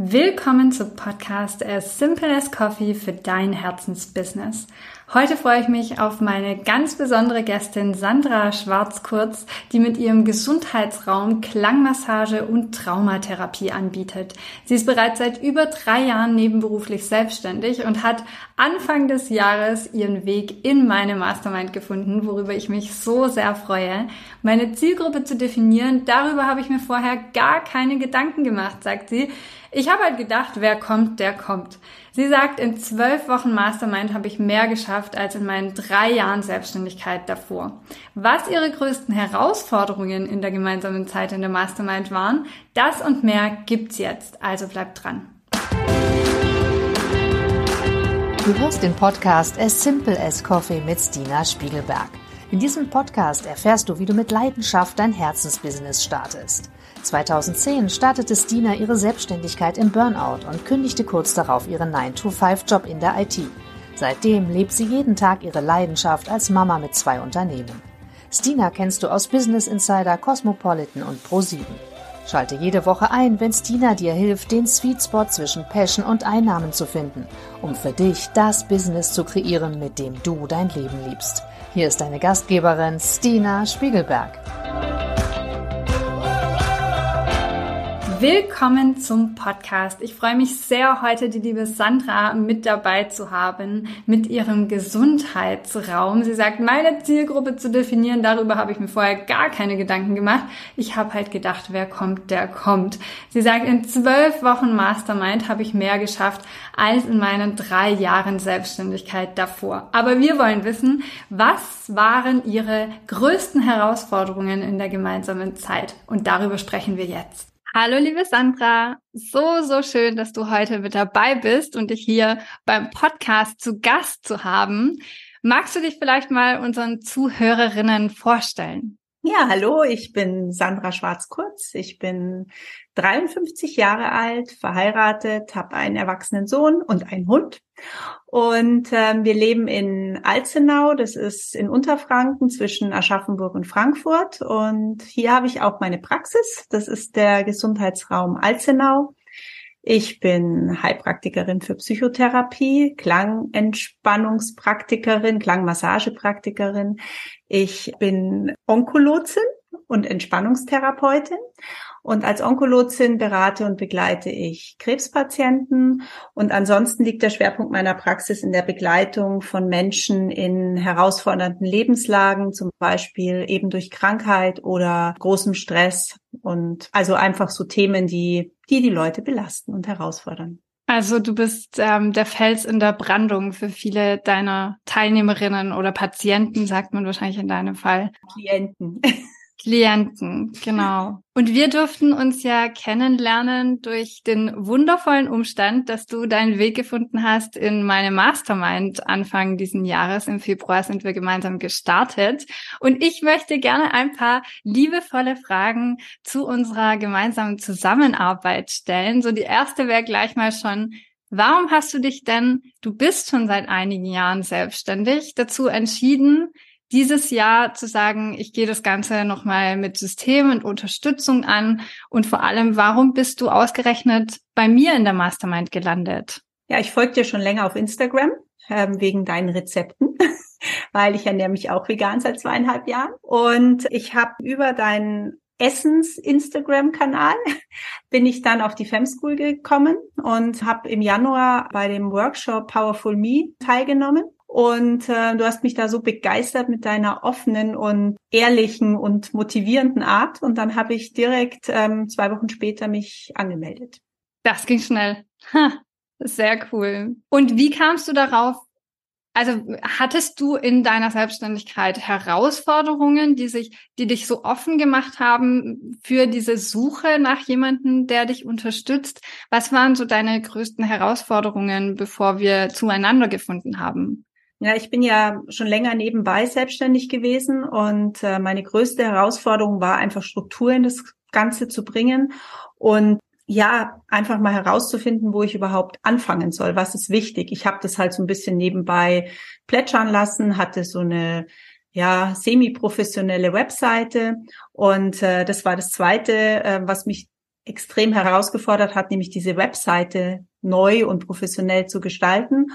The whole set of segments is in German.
Willkommen zum Podcast As Simple as Coffee für dein Herzensbusiness. Heute freue ich mich auf meine ganz besondere Gästin Sandra Schwarzkurz, die mit ihrem Gesundheitsraum Klangmassage und Traumatherapie anbietet. Sie ist bereits seit über drei Jahren nebenberuflich selbstständig und hat Anfang des Jahres ihren Weg in meine Mastermind gefunden, worüber ich mich so sehr freue. Meine Zielgruppe zu definieren, darüber habe ich mir vorher gar keine Gedanken gemacht, sagt sie. Ich habe halt gedacht, wer kommt, der kommt. Sie sagt, in zwölf Wochen Mastermind habe ich mehr geschafft als in meinen drei Jahren Selbstständigkeit davor. Was ihre größten Herausforderungen in der gemeinsamen Zeit in der Mastermind waren, das und mehr gibt's jetzt. Also bleibt dran. Du hörst den Podcast As Simple as Coffee mit Stina Spiegelberg. In diesem Podcast erfährst du, wie du mit Leidenschaft dein Herzensbusiness startest. 2010 startete Stina ihre Selbstständigkeit im Burnout und kündigte kurz darauf ihren 9-to-5-Job in der IT. Seitdem lebt sie jeden Tag ihre Leidenschaft als Mama mit zwei Unternehmen. Stina kennst du aus Business Insider, Cosmopolitan und Pro7. Schalte jede Woche ein, wenn Stina dir hilft, den Sweet Spot zwischen Passion und Einnahmen zu finden, um für dich das Business zu kreieren, mit dem du dein Leben liebst. Hier ist deine Gastgeberin Stina Spiegelberg. Willkommen zum Podcast. Ich freue mich sehr, heute die liebe Sandra mit dabei zu haben mit ihrem Gesundheitsraum. Sie sagt, meine Zielgruppe zu definieren, darüber habe ich mir vorher gar keine Gedanken gemacht. Ich habe halt gedacht, wer kommt, der kommt. Sie sagt, in zwölf Wochen Mastermind habe ich mehr geschafft als in meinen drei Jahren Selbstständigkeit davor. Aber wir wollen wissen, was waren ihre größten Herausforderungen in der gemeinsamen Zeit? Und darüber sprechen wir jetzt. Hallo, liebe Sandra. So, so schön, dass du heute mit dabei bist und dich hier beim Podcast zu Gast zu haben. Magst du dich vielleicht mal unseren Zuhörerinnen vorstellen? Ja, hallo, ich bin Sandra Schwarz-Kurz. Ich bin 53 Jahre alt, verheiratet, habe einen erwachsenen Sohn und einen Hund. Und ähm, wir leben in Alzenau, das ist in Unterfranken zwischen Aschaffenburg und Frankfurt. Und hier habe ich auch meine Praxis. Das ist der Gesundheitsraum Alzenau. Ich bin Heilpraktikerin für Psychotherapie, Klangentspannungspraktikerin, Klangmassagepraktikerin. Ich bin Onkologin und Entspannungstherapeutin. Und als Onkologin berate und begleite ich Krebspatienten. Und ansonsten liegt der Schwerpunkt meiner Praxis in der Begleitung von Menschen in herausfordernden Lebenslagen, zum Beispiel eben durch Krankheit oder großem Stress. Und also einfach so Themen, die die, die Leute belasten und herausfordern. Also du bist ähm, der Fels in der Brandung für viele deiner Teilnehmerinnen oder Patienten, sagt man wahrscheinlich in deinem Fall. Klienten. Klienten, genau. Und wir durften uns ja kennenlernen durch den wundervollen Umstand, dass du deinen Weg gefunden hast in meine Mastermind Anfang diesen Jahres. Im Februar sind wir gemeinsam gestartet. Und ich möchte gerne ein paar liebevolle Fragen zu unserer gemeinsamen Zusammenarbeit stellen. So die erste wäre gleich mal schon, Warum hast du dich denn, du bist schon seit einigen Jahren selbstständig, dazu entschieden, dieses Jahr zu sagen, ich gehe das Ganze nochmal mit System und Unterstützung an. Und vor allem, warum bist du ausgerechnet bei mir in der Mastermind gelandet? Ja, ich folge dir schon länger auf Instagram ähm, wegen deinen Rezepten, weil ich ernähre mich auch vegan seit zweieinhalb Jahren. Und ich habe über deinen Essens-Instagram-Kanal bin ich dann auf die Femschool gekommen und habe im Januar bei dem Workshop Powerful Me teilgenommen und äh, du hast mich da so begeistert mit deiner offenen und ehrlichen und motivierenden Art. Und dann habe ich direkt ähm, zwei Wochen später mich angemeldet. Das ging schnell. Ha, sehr cool. Und wie kamst du darauf? Also hattest du in deiner Selbstständigkeit Herausforderungen, die sich, die dich so offen gemacht haben für diese Suche nach jemandem, der dich unterstützt? Was waren so deine größten Herausforderungen, bevor wir zueinander gefunden haben? Ja, ich bin ja schon länger nebenbei selbstständig gewesen und äh, meine größte Herausforderung war einfach Struktur in das Ganze zu bringen und ja, einfach mal herauszufinden, wo ich überhaupt anfangen soll. Was ist wichtig? Ich habe das halt so ein bisschen nebenbei plätschern lassen, hatte so eine ja semi-professionelle Webseite und äh, das war das Zweite, äh, was mich extrem herausgefordert hat, nämlich diese Webseite neu und professionell zu gestalten.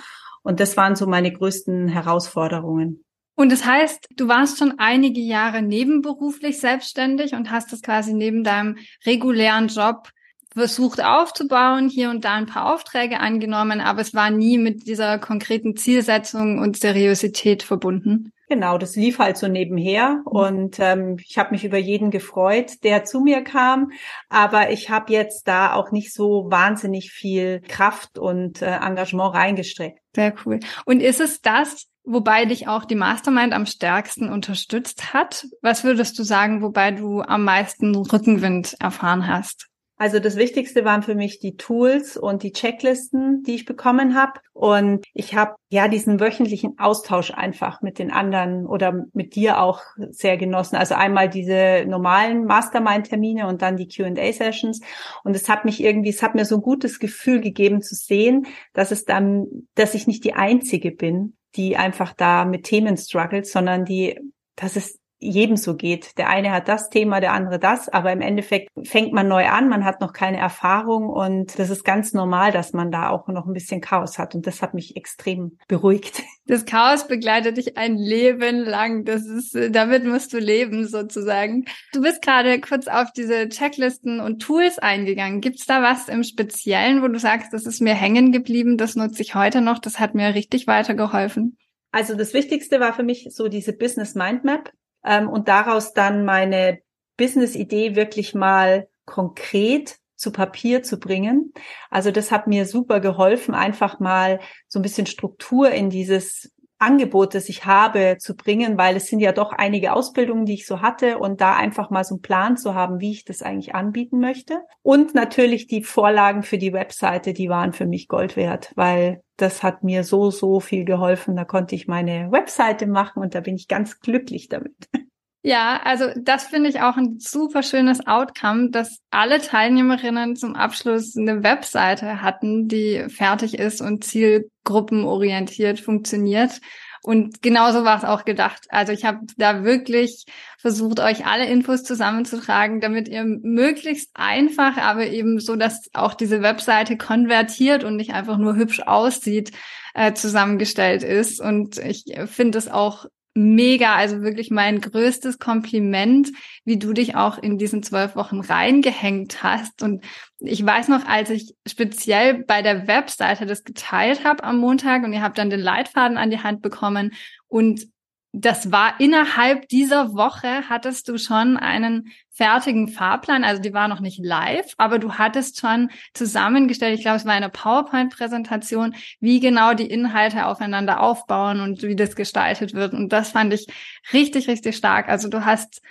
Und das waren so meine größten Herausforderungen. Und das heißt, du warst schon einige Jahre nebenberuflich selbstständig und hast das quasi neben deinem regulären Job versucht aufzubauen, hier und da ein paar Aufträge angenommen, aber es war nie mit dieser konkreten Zielsetzung und Seriosität verbunden. Genau, das lief halt so nebenher mhm. und ähm, ich habe mich über jeden gefreut, der zu mir kam, aber ich habe jetzt da auch nicht so wahnsinnig viel Kraft und äh, Engagement reingestreckt. Sehr cool. Und ist es das, wobei dich auch die Mastermind am stärksten unterstützt hat? Was würdest du sagen, wobei du am meisten Rückenwind erfahren hast? Also das Wichtigste waren für mich die Tools und die Checklisten, die ich bekommen habe. Und ich habe ja diesen wöchentlichen Austausch einfach mit den anderen oder mit dir auch sehr genossen. Also einmal diese normalen Mastermind-Termine und dann die QA-Sessions. Und es hat mich irgendwie, es hat mir so ein gutes Gefühl gegeben zu sehen, dass es dann, dass ich nicht die Einzige bin, die einfach da mit Themen struggelt, sondern die, dass es jedem so geht. Der eine hat das Thema, der andere das, aber im Endeffekt fängt man neu an, man hat noch keine Erfahrung und das ist ganz normal, dass man da auch noch ein bisschen Chaos hat und das hat mich extrem beruhigt. Das Chaos begleitet dich ein Leben lang. Das ist, damit musst du leben sozusagen. Du bist gerade kurz auf diese Checklisten und Tools eingegangen. Gibt's da was im Speziellen, wo du sagst, das ist mir hängen geblieben, das nutze ich heute noch, das hat mir richtig weitergeholfen? Also das Wichtigste war für mich so diese Business Mind Map ähm, und daraus dann meine Business-Idee wirklich mal konkret zu Papier zu bringen. Also das hat mir super geholfen, einfach mal so ein bisschen Struktur in dieses Angebot, das ich habe, zu bringen, weil es sind ja doch einige Ausbildungen, die ich so hatte und da einfach mal so einen Plan zu haben, wie ich das eigentlich anbieten möchte. Und natürlich die Vorlagen für die Webseite, die waren für mich Gold wert, weil das hat mir so, so viel geholfen. Da konnte ich meine Webseite machen und da bin ich ganz glücklich damit. Ja, also das finde ich auch ein super schönes Outcome, dass alle Teilnehmerinnen zum Abschluss eine Webseite hatten, die fertig ist und zielgruppenorientiert funktioniert. Und genauso war es auch gedacht. Also ich habe da wirklich versucht, euch alle Infos zusammenzutragen, damit ihr möglichst einfach, aber eben so, dass auch diese Webseite konvertiert und nicht einfach nur hübsch aussieht, äh, zusammengestellt ist. Und ich finde es auch mega, also wirklich mein größtes Kompliment, wie du dich auch in diesen zwölf Wochen reingehängt hast. Und ich weiß noch, als ich speziell bei der Webseite das geteilt habe am Montag und ihr habt dann den Leitfaden an die Hand bekommen und das war innerhalb dieser Woche hattest du schon einen fertigen Fahrplan, also die war noch nicht live, aber du hattest schon zusammengestellt, ich glaube, es war eine PowerPoint-Präsentation, wie genau die Inhalte aufeinander aufbauen und wie das gestaltet wird. Und das fand ich richtig, richtig stark. Also du hast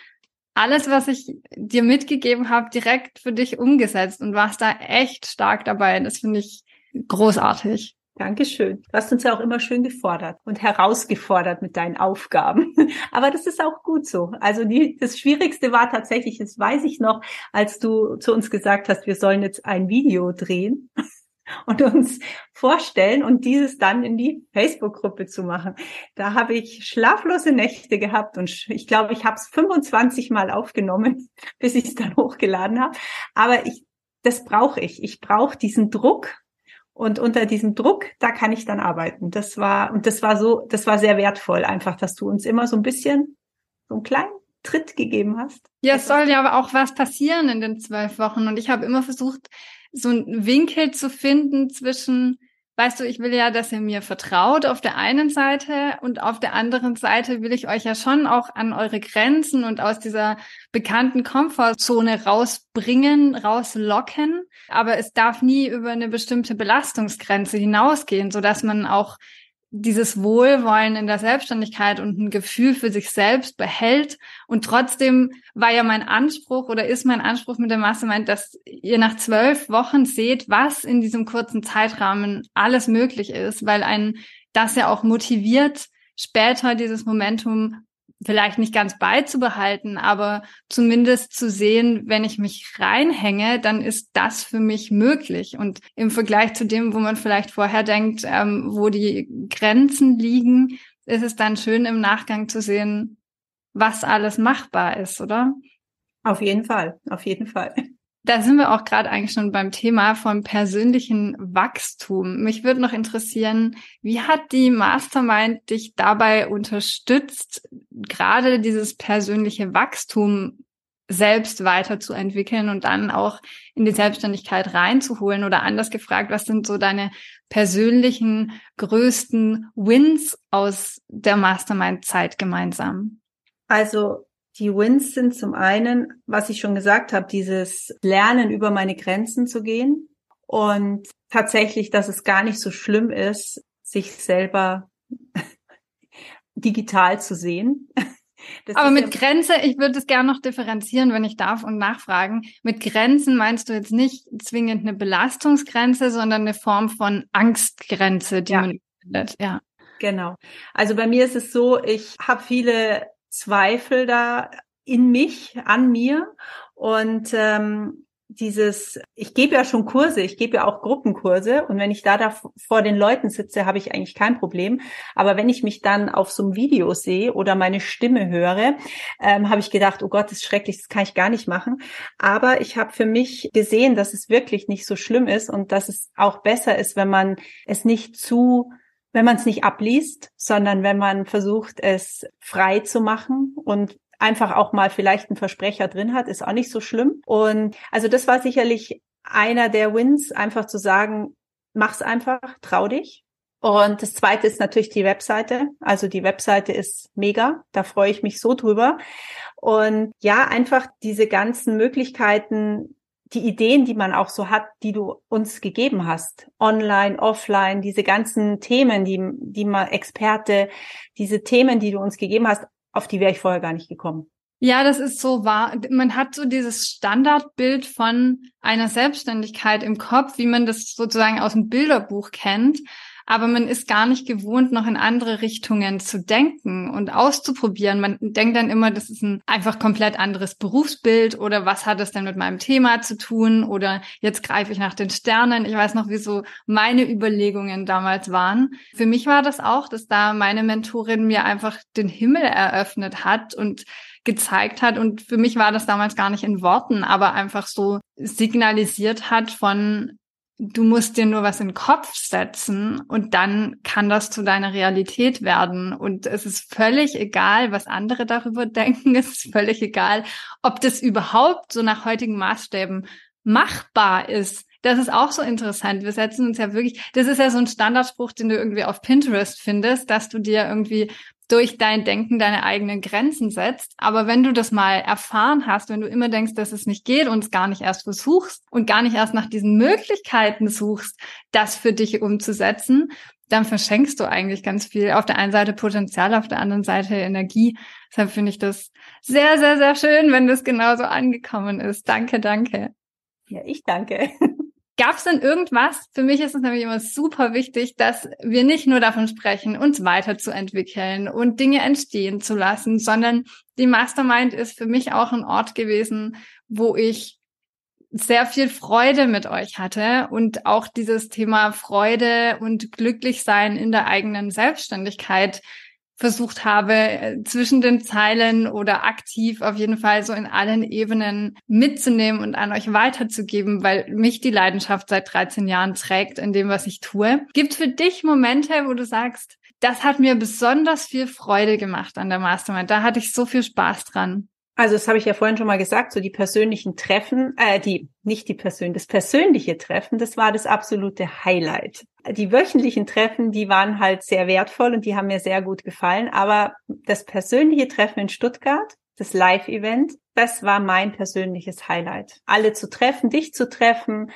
alles, was ich dir mitgegeben habe, direkt für dich umgesetzt und warst da echt stark dabei. Das finde ich großartig. Dankeschön. Du hast uns ja auch immer schön gefordert und herausgefordert mit deinen Aufgaben. Aber das ist auch gut so. Also die, das Schwierigste war tatsächlich, das weiß ich noch, als du zu uns gesagt hast, wir sollen jetzt ein Video drehen und uns vorstellen und dieses dann in die Facebook-Gruppe zu machen. Da habe ich schlaflose Nächte gehabt und ich glaube, ich habe es 25 Mal aufgenommen, bis ich es dann hochgeladen habe. Aber ich, das brauche ich. Ich brauche diesen Druck und unter diesem Druck, da kann ich dann arbeiten. Das war, und das war so, das war sehr wertvoll, einfach, dass du uns immer so ein bisschen, so einen kleinen Tritt gegeben hast. Ja, es soll ja aber auch was passieren in den zwölf Wochen. Und ich habe immer versucht, so einen Winkel zu finden zwischen, weißt du, ich will ja, dass ihr mir vertraut auf der einen Seite und auf der anderen Seite will ich euch ja schon auch an eure Grenzen und aus dieser bekannten Komfortzone rausbringen, rauslocken. Aber es darf nie über eine bestimmte Belastungsgrenze hinausgehen, so dass man auch dieses Wohlwollen in der Selbstständigkeit und ein Gefühl für sich selbst behält. Und trotzdem war ja mein Anspruch oder ist mein Anspruch mit der Mastermind, dass ihr nach zwölf Wochen seht, was in diesem kurzen Zeitrahmen alles möglich ist, weil ein das ja auch motiviert, später dieses Momentum vielleicht nicht ganz beizubehalten, aber zumindest zu sehen, wenn ich mich reinhänge, dann ist das für mich möglich. Und im Vergleich zu dem, wo man vielleicht vorher denkt, ähm, wo die Grenzen liegen, ist es dann schön im Nachgang zu sehen, was alles machbar ist, oder? Auf jeden Fall, auf jeden Fall. Da sind wir auch gerade eigentlich schon beim Thema vom persönlichen Wachstum. Mich würde noch interessieren, wie hat die Mastermind dich dabei unterstützt, gerade dieses persönliche Wachstum selbst weiterzuentwickeln und dann auch in die Selbstständigkeit reinzuholen oder anders gefragt, was sind so deine persönlichen größten Wins aus der Mastermind-Zeit gemeinsam? Also die Wins sind zum einen, was ich schon gesagt habe, dieses Lernen über meine Grenzen zu gehen und tatsächlich, dass es gar nicht so schlimm ist, sich selber digital zu sehen. Das Aber mit ja Grenze, ich würde es gerne noch differenzieren, wenn ich darf und nachfragen. Mit Grenzen meinst du jetzt nicht zwingend eine Belastungsgrenze, sondern eine Form von Angstgrenze, die ja. man findet. Ja. Genau. Also bei mir ist es so, ich habe viele Zweifel da in mich, an mir. Und ähm, dieses, ich gebe ja schon Kurse, ich gebe ja auch Gruppenkurse und wenn ich da, da vor den Leuten sitze, habe ich eigentlich kein Problem. Aber wenn ich mich dann auf so einem Video sehe oder meine Stimme höre, ähm, habe ich gedacht, oh Gott, das ist schrecklich, das kann ich gar nicht machen. Aber ich habe für mich gesehen, dass es wirklich nicht so schlimm ist und dass es auch besser ist, wenn man es nicht zu wenn man es nicht abliest, sondern wenn man versucht, es frei zu machen und einfach auch mal vielleicht einen Versprecher drin hat, ist auch nicht so schlimm. Und also das war sicherlich einer der Wins, einfach zu sagen, mach's einfach, trau dich. Und das zweite ist natürlich die Webseite. Also die Webseite ist mega. Da freue ich mich so drüber. Und ja, einfach diese ganzen Möglichkeiten, die Ideen, die man auch so hat, die du uns gegeben hast, online, offline, diese ganzen Themen, die, die man Experte, diese Themen, die du uns gegeben hast, auf die wäre ich vorher gar nicht gekommen. Ja, das ist so wahr. Man hat so dieses Standardbild von einer Selbstständigkeit im Kopf, wie man das sozusagen aus dem Bilderbuch kennt aber man ist gar nicht gewohnt, noch in andere Richtungen zu denken und auszuprobieren. Man denkt dann immer, das ist ein einfach komplett anderes Berufsbild oder was hat es denn mit meinem Thema zu tun oder jetzt greife ich nach den Sternen. Ich weiß noch, wie so meine Überlegungen damals waren. Für mich war das auch, dass da meine Mentorin mir einfach den Himmel eröffnet hat und gezeigt hat. Und für mich war das damals gar nicht in Worten, aber einfach so signalisiert hat von, du musst dir nur was in den Kopf setzen und dann kann das zu deiner Realität werden. Und es ist völlig egal, was andere darüber denken. Es ist völlig egal, ob das überhaupt so nach heutigen Maßstäben machbar ist. Das ist auch so interessant. Wir setzen uns ja wirklich, das ist ja so ein Standardspruch, den du irgendwie auf Pinterest findest, dass du dir irgendwie durch dein Denken deine eigenen Grenzen setzt. Aber wenn du das mal erfahren hast, wenn du immer denkst, dass es nicht geht und es gar nicht erst versuchst und gar nicht erst nach diesen Möglichkeiten suchst, das für dich umzusetzen, dann verschenkst du eigentlich ganz viel. Auf der einen Seite Potenzial, auf der anderen Seite Energie. Deshalb finde ich das sehr, sehr, sehr schön, wenn das genauso angekommen ist. Danke, danke. Ja, ich danke. Gab es denn irgendwas? Für mich ist es nämlich immer super wichtig, dass wir nicht nur davon sprechen, uns weiterzuentwickeln und Dinge entstehen zu lassen, sondern die Mastermind ist für mich auch ein Ort gewesen, wo ich sehr viel Freude mit euch hatte und auch dieses Thema Freude und Glücklichsein in der eigenen Selbstständigkeit versucht habe, äh, zwischen den Zeilen oder aktiv auf jeden Fall so in allen Ebenen mitzunehmen und an euch weiterzugeben, weil mich die Leidenschaft seit 13 Jahren trägt in dem, was ich tue. Gibt für dich Momente, wo du sagst, das hat mir besonders viel Freude gemacht an der Mastermind. Da hatte ich so viel Spaß dran. Also das habe ich ja vorhin schon mal gesagt, so die persönlichen Treffen, äh, die nicht die persönlichen, das persönliche Treffen, das war das absolute Highlight. Die wöchentlichen Treffen, die waren halt sehr wertvoll und die haben mir sehr gut gefallen, aber das persönliche Treffen in Stuttgart, das Live-Event, das war mein persönliches Highlight. Alle zu treffen, dich zu treffen,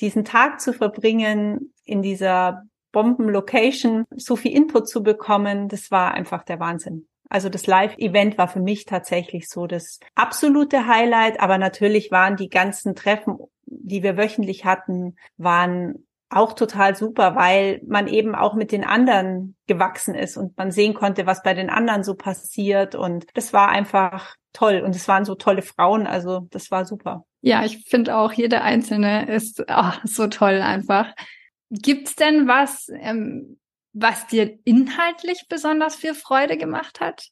diesen Tag zu verbringen in dieser Bomben-Location, so viel Input zu bekommen, das war einfach der Wahnsinn. Also das Live-Event war für mich tatsächlich so das absolute Highlight, aber natürlich waren die ganzen Treffen, die wir wöchentlich hatten, waren auch total super, weil man eben auch mit den anderen gewachsen ist und man sehen konnte, was bei den anderen so passiert. Und das war einfach toll. Und es waren so tolle Frauen. Also das war super. Ja, ich finde auch, jede einzelne ist oh, so toll einfach. Gibt's denn was, ähm, was dir inhaltlich besonders viel Freude gemacht hat?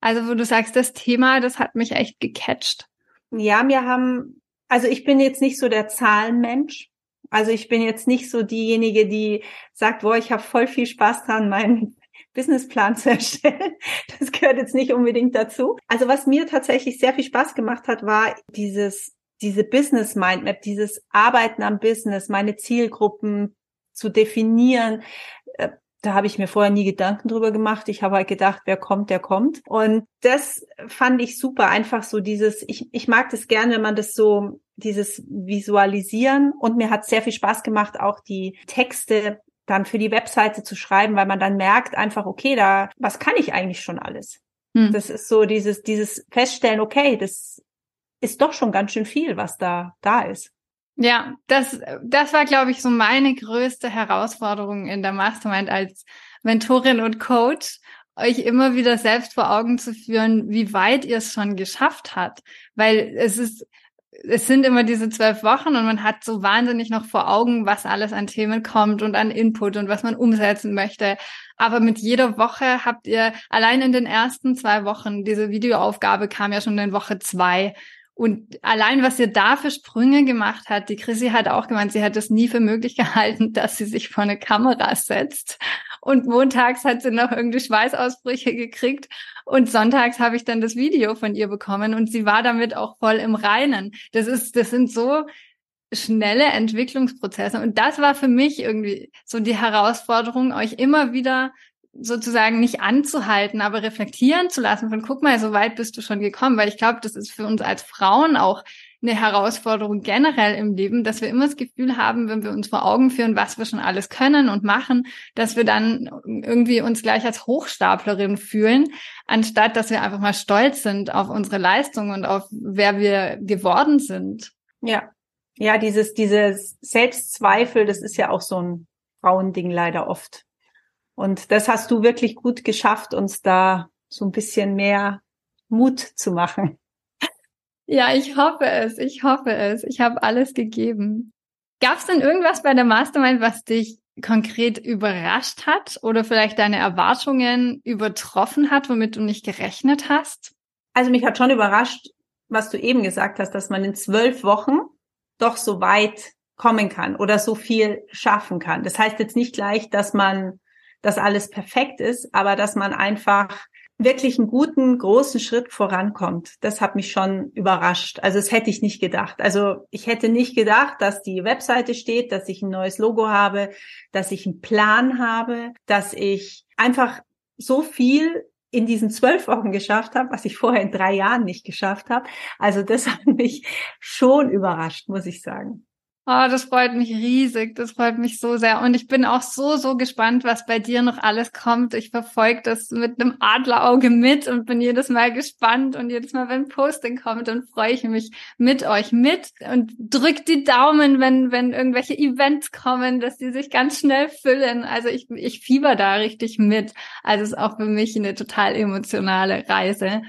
Also wo du sagst, das Thema, das hat mich echt gecatcht. Ja, mir haben also ich bin jetzt nicht so der Zahlenmensch. Also ich bin jetzt nicht so diejenige, die sagt, boah, ich habe voll viel Spaß dran, meinen Businessplan zu erstellen. Das gehört jetzt nicht unbedingt dazu. Also was mir tatsächlich sehr viel Spaß gemacht hat, war dieses diese Business Mindmap, dieses Arbeiten am Business, meine Zielgruppen zu definieren, äh, da habe ich mir vorher nie Gedanken drüber gemacht. Ich habe halt gedacht, wer kommt, der kommt. Und das fand ich super. Einfach so dieses, ich, ich mag das gerne, wenn man das so, dieses Visualisieren. Und mir hat sehr viel Spaß gemacht, auch die Texte dann für die Webseite zu schreiben, weil man dann merkt einfach, okay, da, was kann ich eigentlich schon alles? Hm. Das ist so dieses, dieses Feststellen, okay, das ist doch schon ganz schön viel, was da, da ist. Ja, das, das war, glaube ich, so meine größte Herausforderung in der Mastermind als Mentorin und Coach, euch immer wieder selbst vor Augen zu führen, wie weit ihr es schon geschafft habt. Weil es ist, es sind immer diese zwölf Wochen und man hat so wahnsinnig noch vor Augen, was alles an Themen kommt und an Input und was man umsetzen möchte. Aber mit jeder Woche habt ihr allein in den ersten zwei Wochen, diese Videoaufgabe kam ja schon in Woche zwei, und allein, was ihr da für Sprünge gemacht hat, die Chrissy hat auch gemeint, sie hat es nie für möglich gehalten, dass sie sich vor eine Kamera setzt. Und montags hat sie noch irgendwie Schweißausbrüche gekriegt. Und sonntags habe ich dann das Video von ihr bekommen und sie war damit auch voll im Reinen. Das ist, das sind so schnelle Entwicklungsprozesse. Und das war für mich irgendwie so die Herausforderung, euch immer wieder sozusagen nicht anzuhalten, aber reflektieren zu lassen von, guck mal, so weit bist du schon gekommen, weil ich glaube, das ist für uns als Frauen auch eine Herausforderung generell im Leben, dass wir immer das Gefühl haben, wenn wir uns vor Augen führen, was wir schon alles können und machen, dass wir dann irgendwie uns gleich als Hochstaplerin fühlen, anstatt dass wir einfach mal stolz sind auf unsere Leistung und auf wer wir geworden sind. Ja. Ja, dieses, dieses Selbstzweifel, das ist ja auch so ein Frauending leider oft. Und das hast du wirklich gut geschafft, uns da so ein bisschen mehr Mut zu machen. Ja, ich hoffe es. Ich hoffe es. Ich habe alles gegeben. Gab es denn irgendwas bei der Mastermind, was dich konkret überrascht hat oder vielleicht deine Erwartungen übertroffen hat, womit du nicht gerechnet hast? Also mich hat schon überrascht, was du eben gesagt hast, dass man in zwölf Wochen doch so weit kommen kann oder so viel schaffen kann. Das heißt jetzt nicht gleich, dass man dass alles perfekt ist, aber dass man einfach wirklich einen guten, großen Schritt vorankommt. Das hat mich schon überrascht. Also das hätte ich nicht gedacht. Also ich hätte nicht gedacht, dass die Webseite steht, dass ich ein neues Logo habe, dass ich einen Plan habe, dass ich einfach so viel in diesen zwölf Wochen geschafft habe, was ich vorher in drei Jahren nicht geschafft habe. Also das hat mich schon überrascht, muss ich sagen. Oh, das freut mich riesig. Das freut mich so sehr. Und ich bin auch so, so gespannt, was bei dir noch alles kommt. Ich verfolge das mit einem Adlerauge mit und bin jedes Mal gespannt. Und jedes Mal, wenn Posting kommt, dann freue ich mich mit euch mit und drück die Daumen, wenn, wenn irgendwelche Events kommen, dass die sich ganz schnell füllen. Also ich, ich fieber da richtig mit. Also es ist auch für mich eine total emotionale Reise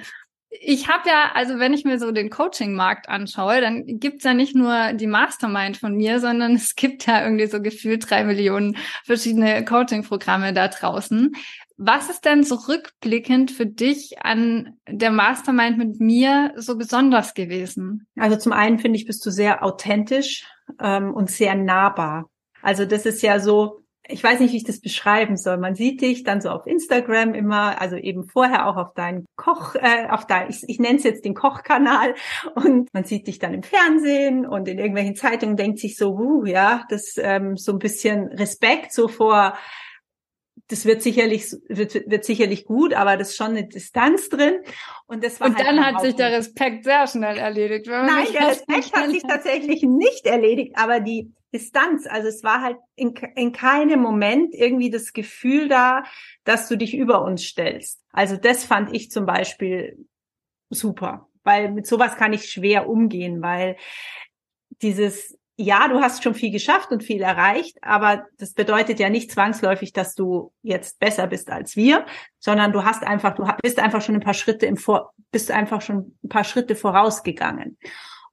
ich habe ja, also wenn ich mir so den Coaching-Markt anschaue, dann gibt's ja nicht nur die Mastermind von mir, sondern es gibt ja irgendwie so gefühlt drei Millionen verschiedene Coaching-Programme da draußen. Was ist denn so rückblickend für dich an der Mastermind mit mir so besonders gewesen? Also zum einen finde ich, bist du sehr authentisch ähm, und sehr nahbar. Also das ist ja so, ich weiß nicht, wie ich das beschreiben soll. Man sieht dich dann so auf Instagram immer, also eben vorher auch auf deinen Koch, äh, auf dein, ich, ich nenne es jetzt den Kochkanal und man sieht dich dann im Fernsehen und in irgendwelchen Zeitungen denkt sich so, uh, ja, das ähm, so ein bisschen Respekt so vor das wird sicherlich wird, wird sicherlich gut, aber das ist schon eine Distanz drin und das war und halt dann hat sich der Respekt sehr schnell erledigt. Nein, der Respekt hat sich tatsächlich nicht erledigt, aber die Distanz. Also es war halt in, in keinem Moment irgendwie das Gefühl da, dass du dich über uns stellst. Also das fand ich zum Beispiel super, weil mit sowas kann ich schwer umgehen, weil dieses ja, du hast schon viel geschafft und viel erreicht, aber das bedeutet ja nicht zwangsläufig, dass du jetzt besser bist als wir, sondern du hast einfach, du bist einfach schon ein paar Schritte im Vor, bist einfach schon ein paar Schritte vorausgegangen.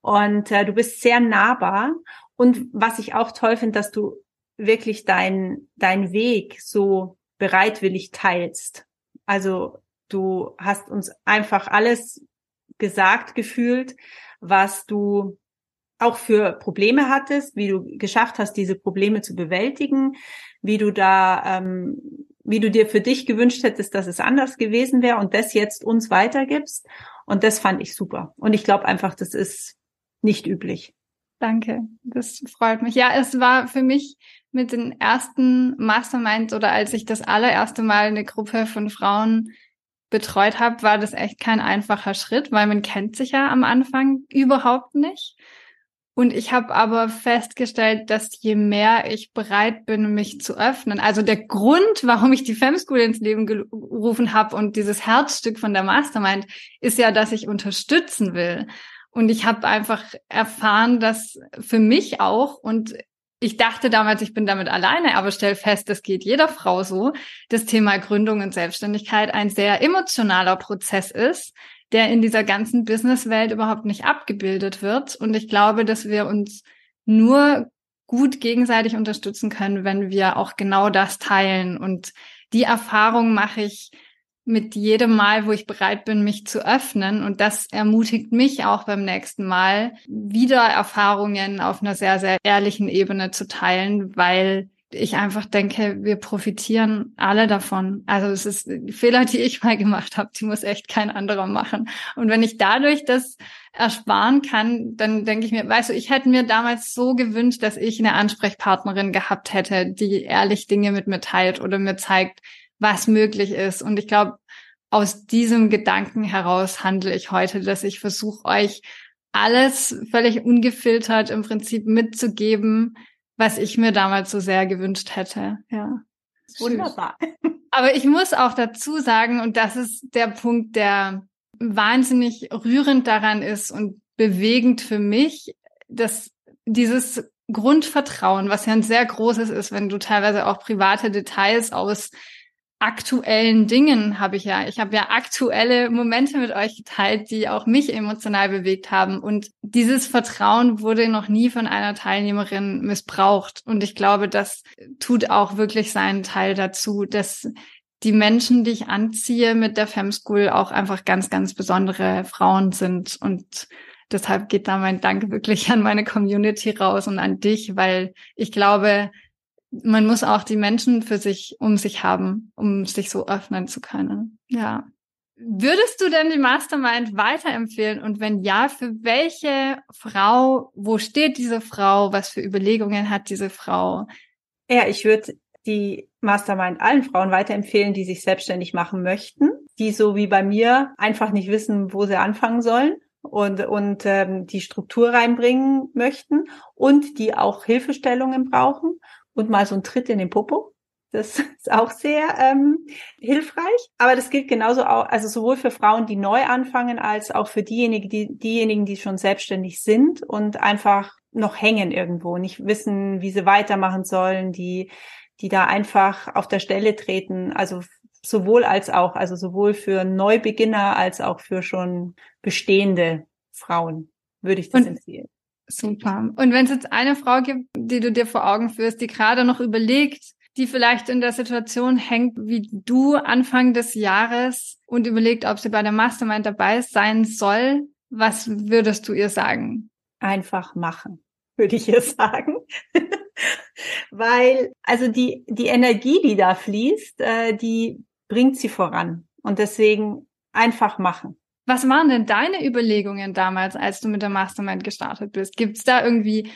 Und äh, du bist sehr nahbar und was ich auch toll finde, dass du wirklich deinen dein Weg so bereitwillig teilst. Also du hast uns einfach alles gesagt gefühlt, was du auch für Probleme hattest, wie du geschafft hast, diese Probleme zu bewältigen, wie du da, ähm, wie du dir für dich gewünscht hättest, dass es anders gewesen wäre und das jetzt uns weitergibst. Und das fand ich super. Und ich glaube einfach, das ist nicht üblich. Danke, das freut mich. Ja, es war für mich mit den ersten Masterminds oder als ich das allererste Mal eine Gruppe von Frauen betreut habe, war das echt kein einfacher Schritt, weil man kennt sich ja am Anfang überhaupt nicht. Und ich habe aber festgestellt, dass je mehr ich bereit bin, mich zu öffnen, also der Grund, warum ich die Fem School ins Leben gerufen habe und dieses Herzstück von der Mastermind, ist ja, dass ich unterstützen will. Und ich habe einfach erfahren, dass für mich auch und ich dachte damals, ich bin damit alleine, aber stell fest, das geht jeder Frau so, das Thema Gründung und Selbstständigkeit ein sehr emotionaler Prozess ist, der in dieser ganzen Businesswelt überhaupt nicht abgebildet wird. Und ich glaube, dass wir uns nur gut gegenseitig unterstützen können, wenn wir auch genau das teilen. Und die Erfahrung mache ich mit jedem Mal, wo ich bereit bin, mich zu öffnen. Und das ermutigt mich auch beim nächsten Mal, wieder Erfahrungen auf einer sehr, sehr ehrlichen Ebene zu teilen, weil ich einfach denke, wir profitieren alle davon. Also es ist Fehler, die ich mal gemacht habe, die muss echt kein anderer machen. Und wenn ich dadurch das ersparen kann, dann denke ich mir, weißt du, ich hätte mir damals so gewünscht, dass ich eine Ansprechpartnerin gehabt hätte, die ehrlich Dinge mit mir teilt oder mir zeigt, was möglich ist. Und ich glaube, aus diesem Gedanken heraus handle ich heute, dass ich versuche, euch alles völlig ungefiltert im Prinzip mitzugeben, was ich mir damals so sehr gewünscht hätte. Ja. Wunderbar. Aber ich muss auch dazu sagen, und das ist der Punkt, der wahnsinnig rührend daran ist und bewegend für mich, dass dieses Grundvertrauen, was ja ein sehr großes ist, wenn du teilweise auch private Details aus aktuellen Dingen habe ich ja. Ich habe ja aktuelle Momente mit euch geteilt, die auch mich emotional bewegt haben. Und dieses Vertrauen wurde noch nie von einer Teilnehmerin missbraucht. Und ich glaube, das tut auch wirklich seinen Teil dazu, dass die Menschen, die ich anziehe mit der Femschool, auch einfach ganz, ganz besondere Frauen sind. Und deshalb geht da mein Dank wirklich an meine Community raus und an dich, weil ich glaube, man muss auch die Menschen für sich um sich haben, um sich so öffnen zu können. Ja. Würdest du denn die Mastermind weiterempfehlen? Und wenn ja, für welche Frau? Wo steht diese Frau? Was für Überlegungen hat diese Frau? Ja, ich würde die Mastermind allen Frauen weiterempfehlen, die sich selbstständig machen möchten, die so wie bei mir einfach nicht wissen, wo sie anfangen sollen und, und ähm, die Struktur reinbringen möchten und die auch Hilfestellungen brauchen und mal so ein Tritt in den Popo. Das ist auch sehr ähm, hilfreich. Aber das gilt genauso auch, also sowohl für Frauen, die neu anfangen, als auch für diejenigen, die, diejenigen, die schon selbstständig sind und einfach noch hängen irgendwo, nicht wissen, wie sie weitermachen sollen, die, die da einfach auf der Stelle treten. Also sowohl als auch, also sowohl für Neubeginner als auch für schon bestehende Frauen würde ich das und, empfehlen. Super. Und wenn es jetzt eine Frau gibt, die du dir vor Augen führst, die gerade noch überlegt, die vielleicht in der Situation hängt wie du Anfang des Jahres und überlegt, ob sie bei der Mastermind dabei sein soll, was würdest du ihr sagen? Einfach machen, würde ich ihr sagen. Weil, also die, die Energie, die da fließt, äh, die bringt sie voran. Und deswegen einfach machen. Was waren denn deine Überlegungen damals, als du mit der Mastermind gestartet bist? Gibt es da irgendwie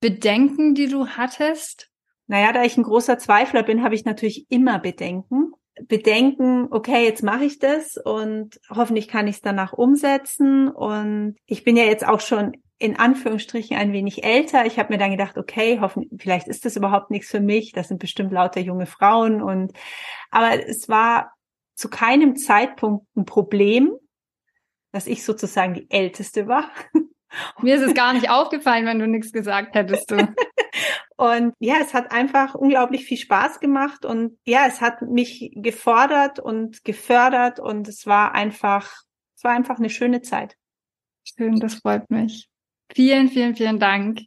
Bedenken, die du hattest? Naja, da ich ein großer Zweifler bin, habe ich natürlich immer Bedenken. Bedenken, okay, jetzt mache ich das und hoffentlich kann ich es danach umsetzen. Und ich bin ja jetzt auch schon in Anführungsstrichen ein wenig älter. Ich habe mir dann gedacht, okay, hoffen, vielleicht ist das überhaupt nichts für mich. Das sind bestimmt lauter junge Frauen. Und aber es war zu keinem Zeitpunkt ein Problem, dass ich sozusagen die Älteste war. Mir ist es gar nicht aufgefallen, wenn du nichts gesagt hättest. Du. und ja, es hat einfach unglaublich viel Spaß gemacht und ja, es hat mich gefordert und gefördert und es war einfach, es war einfach eine schöne Zeit. Schön, das freut mich. Vielen, vielen, vielen Dank,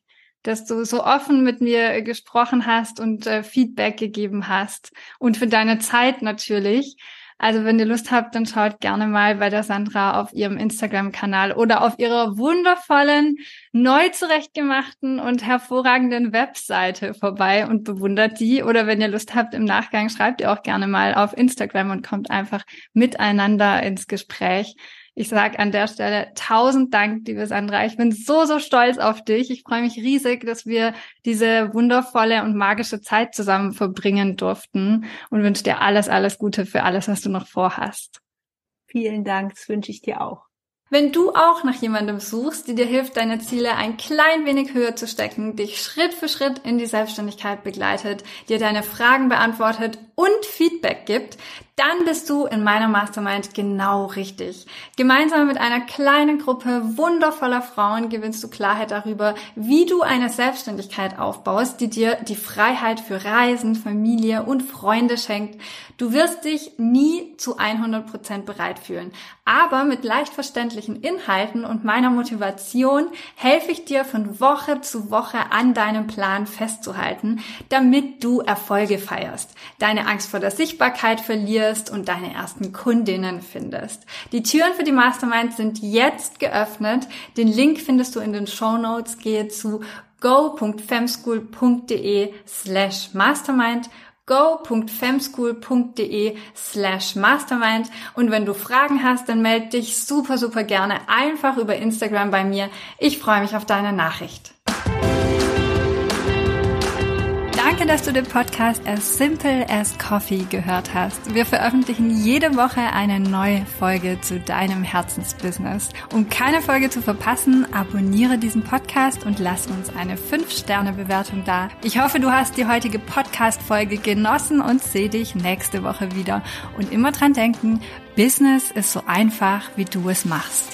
dass du so offen mit mir gesprochen hast und äh, Feedback gegeben hast und für deine Zeit natürlich. Also wenn ihr Lust habt, dann schaut gerne mal bei der Sandra auf ihrem Instagram-Kanal oder auf ihrer wundervollen, neu zurechtgemachten und hervorragenden Webseite vorbei und bewundert die. Oder wenn ihr Lust habt, im Nachgang schreibt ihr auch gerne mal auf Instagram und kommt einfach miteinander ins Gespräch. Ich sage an der Stelle tausend Dank, liebe Sandra. Ich bin so, so stolz auf dich. Ich freue mich riesig, dass wir diese wundervolle und magische Zeit zusammen verbringen durften und wünsche dir alles, alles Gute für alles, was du noch vorhast. Vielen Dank, das wünsche ich dir auch. Wenn du auch nach jemandem suchst, die dir hilft, deine Ziele ein klein wenig höher zu stecken, dich Schritt für Schritt in die Selbstständigkeit begleitet, dir deine Fragen beantwortet und Feedback gibt, dann bist du in meiner Mastermind genau richtig. Gemeinsam mit einer kleinen Gruppe wundervoller Frauen gewinnst du Klarheit darüber, wie du eine Selbstständigkeit aufbaust, die dir die Freiheit für Reisen, Familie und Freunde schenkt. Du wirst dich nie zu 100 Prozent bereit fühlen. Aber mit leicht verständlichen Inhalten und meiner Motivation helfe ich dir von Woche zu Woche an deinem Plan festzuhalten, damit du Erfolge feierst, deine Angst vor der Sichtbarkeit verlierst, findest und deine ersten Kundinnen findest. Die Türen für die Mastermind sind jetzt geöffnet. Den Link findest du in den Show Notes. Gehe zu go.femschool.de slash mastermind go.femschool.de slash mastermind und wenn du Fragen hast, dann melde dich super, super gerne einfach über Instagram bei mir. Ich freue mich auf deine Nachricht. Danke, dass du den Podcast As Simple as Coffee gehört hast. Wir veröffentlichen jede Woche eine neue Folge zu deinem Herzensbusiness. Um keine Folge zu verpassen, abonniere diesen Podcast und lass uns eine 5-Sterne-Bewertung da. Ich hoffe, du hast die heutige Podcast-Folge genossen und sehe dich nächste Woche wieder. Und immer dran denken, Business ist so einfach, wie du es machst.